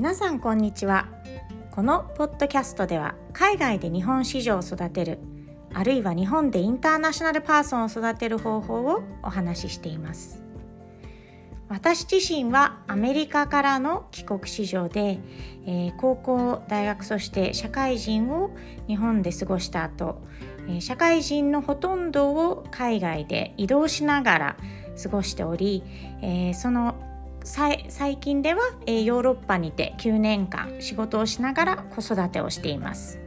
皆さんこんにちは。このポッドキャストでは海外で日本市場を育てるあるいは日本でインターナショナルパーソンを育てる方法をお話ししています。私自身はアメリカからの帰国子女で、えー、高校大学そして社会人を日本で過ごした後、えー、社会人のほとんどを海外で移動しながら過ごしており、えー、その最近では、えー、ヨーロッパにて9年間仕事をしながら子育てをしています。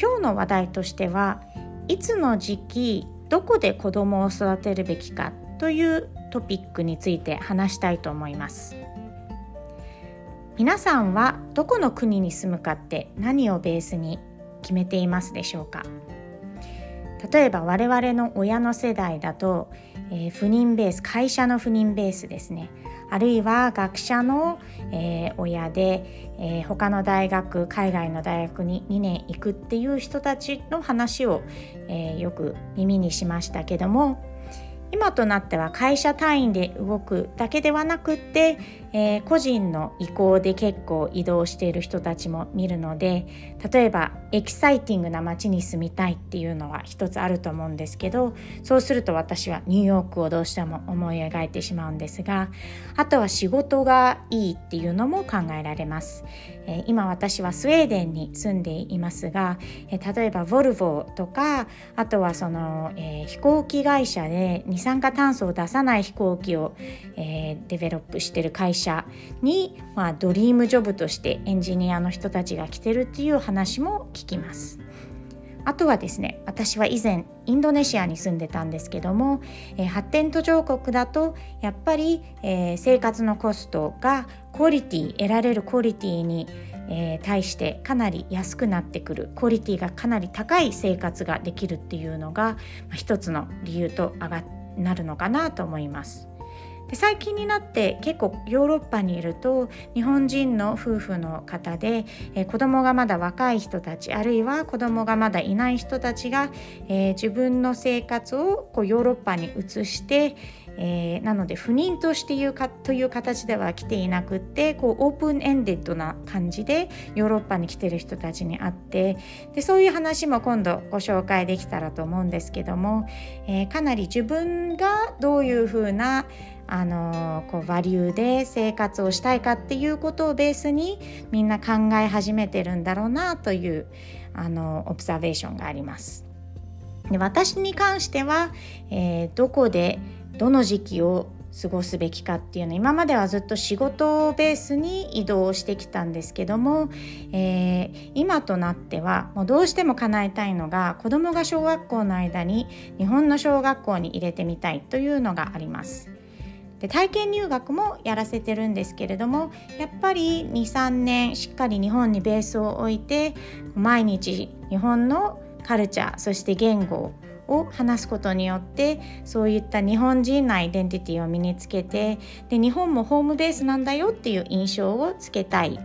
今日の話題としてはいつの時期どこで子供を育てるべきかというトピックについて話したいと思います。皆さんはどこの国に住むかって何をベースに決めていますでしょうか。例えば我々の親の世代だと、えー、赴任ベース会社の赴任ベースですね。あるいは学者の、えー、親で、えー、他の大学海外の大学に2年行くっていう人たちの話を、えー、よく耳にしましたけども今となっては会社単位で動くだけではなくって、えー、個人の意向で結構移動している人たちも見るので例えばエキサイティングな街に住みたいっていうのは一つあると思うんですけどそうすると私はニューヨークをどうしても思い描いてしまうんですがあとは仕事がいいっていうのも考えられます、えー、今私はスウェーデンに住んでいますが、えー、例えばボルボとかあとはその、え飛行機会社で二酸化炭素を出さない飛行機を、えデベロップしてる会社社に、まあ、ドリームジョブとしてエンジニアの人たちが来てるっていう話も聞きます。あとはですね私は以前インドネシアに住んでたんですけども、えー、発展途上国だとやっぱり、えー、生活のコストがクオリティ得られるクオリティに、えー、対してかなり安くなってくるクオリティがかなり高い生活ができるっていうのが、まあ、一つの理由と上がなるのかなと思います。で最近になって結構ヨーロッパにいると日本人の夫婦の方で、えー、子供がまだ若い人たちあるいは子供がまだいない人たちが、えー、自分の生活をこうヨーロッパに移して、えー、なので不妊としていうかという形では来ていなくってこうオープンエンデッドな感じでヨーロッパに来てる人たちに会ってでそういう話も今度ご紹介できたらと思うんですけども、え、かなり自分がどういうふうなあのこうバリューで生活をしたいかっていうことをベースにみんな考え始めてるんだろうなというあのオブザベーションがあります。で私に関しては、えー、どこでどの時期を過ごすべきかっていうの今まではずっと仕事をベースに移動してきたんですけども、えー、今となってはもうどうしても叶えたいのが子どもが小学校の間に日本の小学校に入れてみたいというのがあります。で体験入学もやらせてるんですけれどもやっぱり23年しっかり日本にベースを置いて毎日日本のカルチャーそして言語を話すことによってそういった日本人のアイデンティティを身につけてで日本もホームベースなんだよっていう印象をつけたい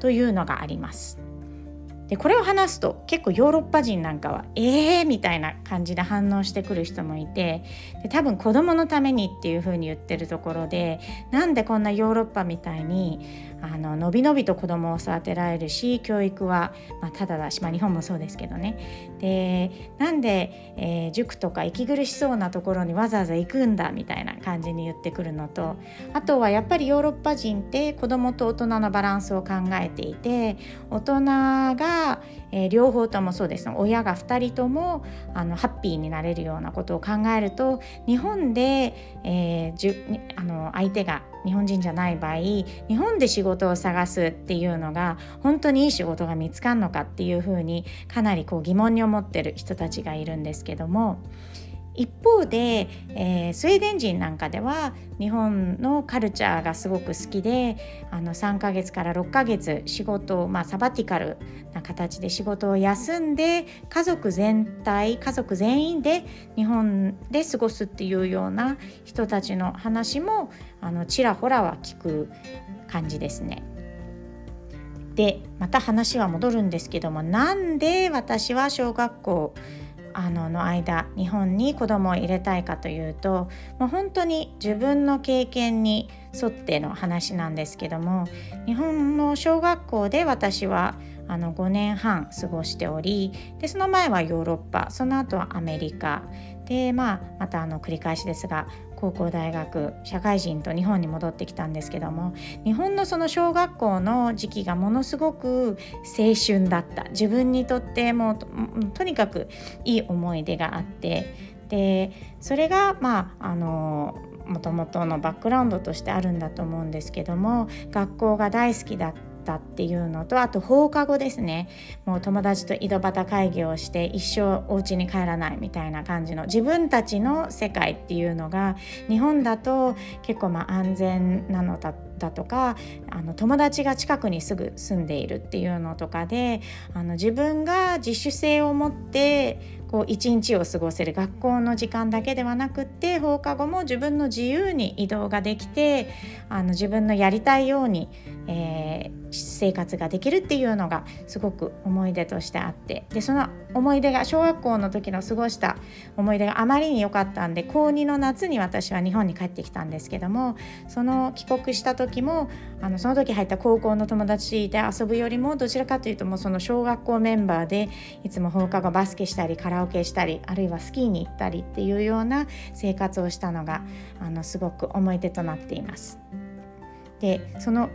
というのがあります。でこれを話すと結構ヨーロッパ人なんかは「えー!」みたいな感じで反応してくる人もいてで多分子供のためにっていうふうに言ってるところでなんでこんなヨーロッパみたいにあののびのびと子供を育てられるし教育は、まあ、ただだし、まあ、日本もそうですけどね。でなんで、えー、塾とか息苦しそうなところにわざわざ行くんだみたいな感じに言ってくるのとあとはやっぱりヨーロッパ人って子供と大人のバランスを考えていて大人が、えー、両方ともそうです親が2人ともあのハッピーになれるようなことを考えると日本で、えー、じゅあの相手が日本人じゃない場合日本で仕事事を探すっていうのが本当にいい仕事が見つかるのかっていうふうにかなりこう疑問に思ってる人たちがいるんですけども一方で、えー、スウェーデン人なんかでは日本のカルチャーがすごく好きであの3ヶ月から6ヶ月仕事を、まあ、サバティカルな形で仕事を休んで家族全体家族全員で日本で過ごすっていうような人たちの話もあのちらほらは聞く感じですね。でまた話は戻るんですけどもなんで私は小学校あのの間日本に子供を入れたいかというともう本当に自分の経験に沿っての話なんですけども日本の小学校で私はあの5年半過ごしておりでその前はヨーロッパその後はアメリカで、まあ、またあの繰り返しですが高校大学社会人と日本に戻ってきたんですけども日本のその小学校の時期がものすごく青春だった。自分にとってもうとにかくいい思い出があって。でそれがまああのもともとのバックグラウンドとしてあるんだと思うんですけども学校が大好きだった。ったっていうのとあと放課後ですね。もう友達と井戸端会議をして一生お家に帰らないみたいな感じの自分たちの世界っていうのが日本だと結構まあ安全なのだっただとかあの友達が近くにすぐ住んでいるっていうのとかであの自分が自主性を持ってこう一日を過ごせる学校の時間だけではなくって放課後も自分の自由に移動ができてあの自分のやりたいように、えー、生活ができるっていうのがすごく思い出としてあって。でその思い出が小学校の時の過ごした思い出があまりに良かったんで高2の夏に私は日本に帰ってきたんですけどもその帰国した時時もあのその時入った高校の友達で遊ぶよりもどちらかというともうその小学校メンバーでいつも放課後バスケしたりカラオケしたりあるいはスキーに行ったりっていうような生活をしたのがあのすごく思い出となっています。でその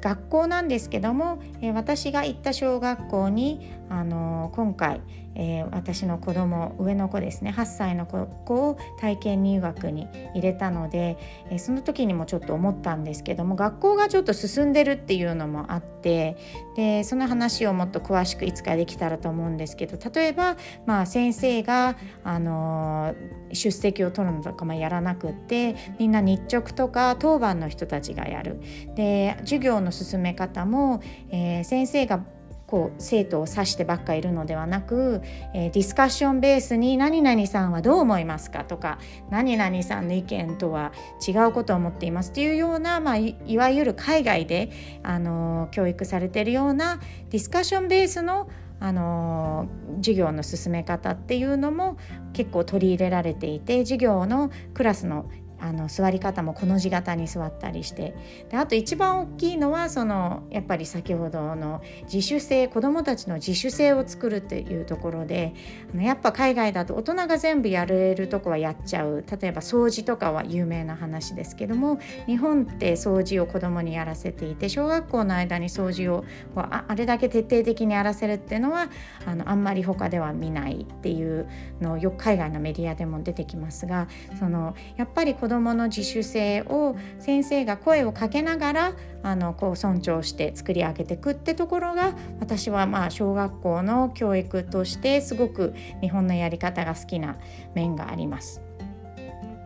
学校なんですけども、え私が行った小学校にあの今回、えー、私の子供上の子ですね8歳の子を体験入学に入れたので、えー、その時にもちょっと思ったんですけども学校がちょっと進んでるっていうのもあってでその話をもっと詳しくいつかできたらと思うんですけど例えば、まあ、先生が、あのー、出席を取るのとかもやらなくってみんな日直とか当番の人たちがやる。で授業の進め方も、えー、先生がこう生徒を指してばっかいるのではなく、えー、ディスカッションベースに「何々さんはどう思いますか?」とか「何々さんの意見とは違うことを思っています」っていうような、まあ、いわゆる海外で、あの教育されてるようなディスカッションベースのあの授業の進め方っていうのも結構取り入れられていて授業のクラスのあの座り方もこの字型に座ったりして。であと一番大きいのはそのやっぱり先ほどの自主性子どもたちの自主性を作るっていうところでやっぱ海外だと大人が全部やれるとこはやっちゃう。例えば掃除とかは有名な話ですけども日本って掃除を子どもにやらせていて小学校の間に掃除をこうああれだけ徹底的にやらせるっていうのはあのあんまり他では見ないっていうのをよく海外のメディアでも出てきますがそのやっぱり子子どもの自主性を先生が声をかけながらあのこう尊重して作り上げていくってところが私はまあ小学校の教育としてすごく日本のやり方が好きな面があります。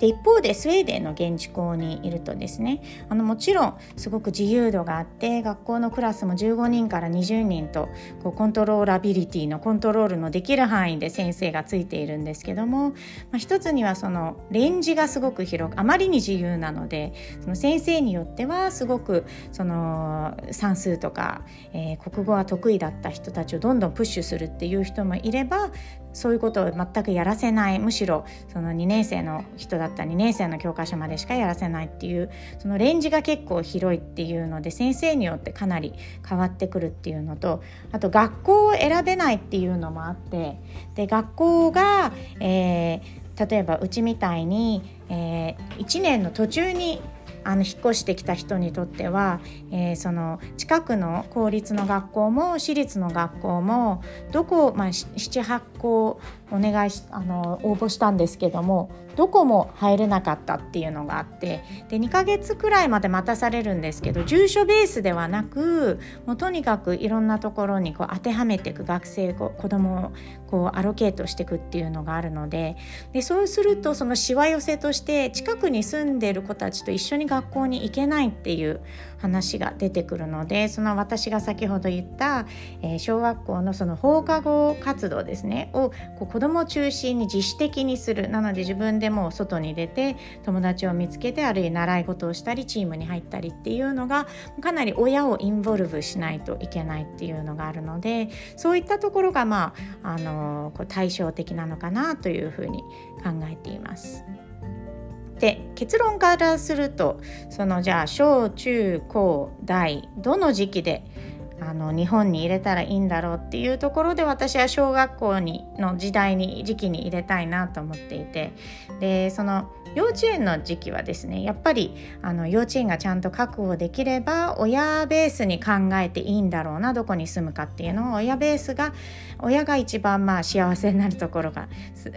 で一方でスウェーデンの現地校にいるとですねあのもちろんすごく自由度があって学校のクラスも15人から20人とこうコントローラビリティのコントロールのできる範囲で先生がついているんですけども、まあ、一つにはそのレンジがすごく広くあまりに自由なのでその先生によってはすごくその算数とか、えー、国語は得意だった人たちをどんどんプッシュするっていう人もいればそういうことを全くやらせない。むしろその2年生の人だった2年生の教科書までしかやらせないっていうそのレンジが結構広いっていうので先生によってかなり変わってくるっていうのとあと学校を選べないっていうのもあってで学校が、えー、例えばうちみたいに、えー、1年の途中にあの引っ越してきた人にとっては、えー、その近くの公立の学校も私立の学校もどこ、まあ、78校お願いしあの応募したんですけどもどこも入れなかったっていうのがあってで2ヶ月くらいまで待たされるんですけど住所ベースではなくもうとにかくいろんなところにこう当てはめていく学生子供をこうアロケートしていくっていうのがあるのででそうするとそのしわ寄せとして近くに住んでる子たちと一緒に学校に行けないっていう話が出てくるのでその私が先ほど言った、えー、小学校のその放課後活動ですねをこう子供中心に自主的にするなので自分でも外に出て友達を見つけてあるいは習い事をしたりチームに入ったりっていうのがかなり親をインボルブしないといけないっていうのがあるのでそういったところがまああのこう対照的なのかなというふうに考えています。で結論からするとそのじゃあ小中高大どの時期であの日本に入れたらいいんだろうっていうところで私は小学校にの時代に時期に入れたいなと思っていて。でその幼稚園の時期はですねやっぱりあの幼稚園がちゃんと確保できれば親ベースに考えていいんだろうなどこに住むかっていうのを親ベースが親が一番まあ幸せになるところが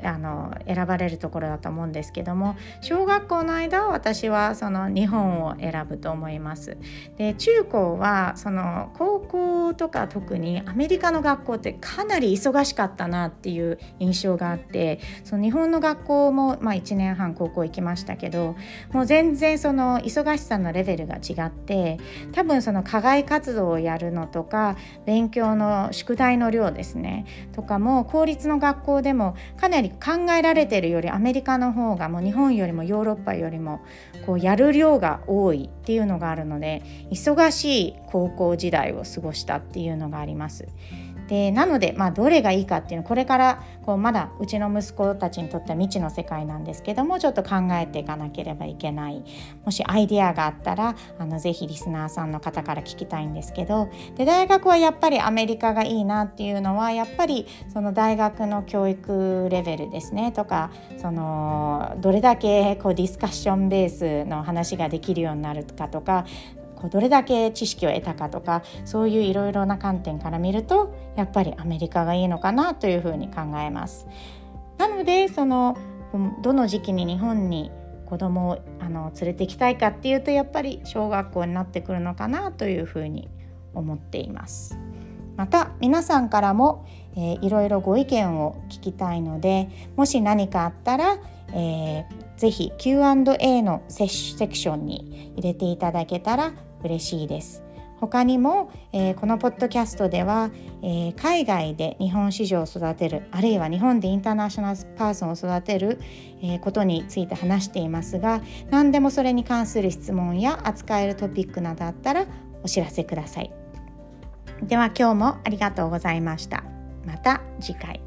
あの選ばれるところだと思うんですけども小学校の間は私はその日本を選ぶと思います。で中高はその高校とか特にアメリカの学校ってかなり忙しかったなっていう印象があってその日本の学校もまあ1年半高校行きましたけどもう全然その忙しさのレベルが違って多分その課外活動をやるのとか勉強の宿題の量ですねとかも公立の学校でもかなり考えられてるよりアメリカの方がもう日本よりもヨーロッパよりもこうやる量が多いっていうのがあるので忙しい高校時代を過ごしたっていうのがあります。でなので、まあ、どれがいいかっていうのこれからこうまだうちの息子たちにとっては未知の世界なんですけどもちょっと考えていかなければいけない。もしアイデアがあったらあのぜひリスナーさんの方から聞きたいんですけどで大学はやっぱりアメリカがいいなっていうのはやっぱりその大学の教育レベルですねとかそのどれだけこうディスカッションベースの話ができるようになるかとかこうどれだけ知識を得たかとかそういういろいろな観点から見るとやっぱりアメリカがいいのかなというふうに考えます。なのでそのどの時期に日本に子供をあの連れてきたいかっていうとやっぱり小学校になってくるのかなというふうに思っています。また皆さんからも、えー、いろいろご意見を聞きたいのでもし何かあったら、えー、ぜひ Q&A のセクションに入れていただけたら嬉しいです。他にも、えー、このポッドキャストでは、えー、海外で日本市場を育てるあるいは日本でインターナショナルパーソンを育てる、えー、ことについて話していますが何でもそれに関する質問や扱えるトピックなどあったらお知らせください。では今日もありがとうございました。また次回。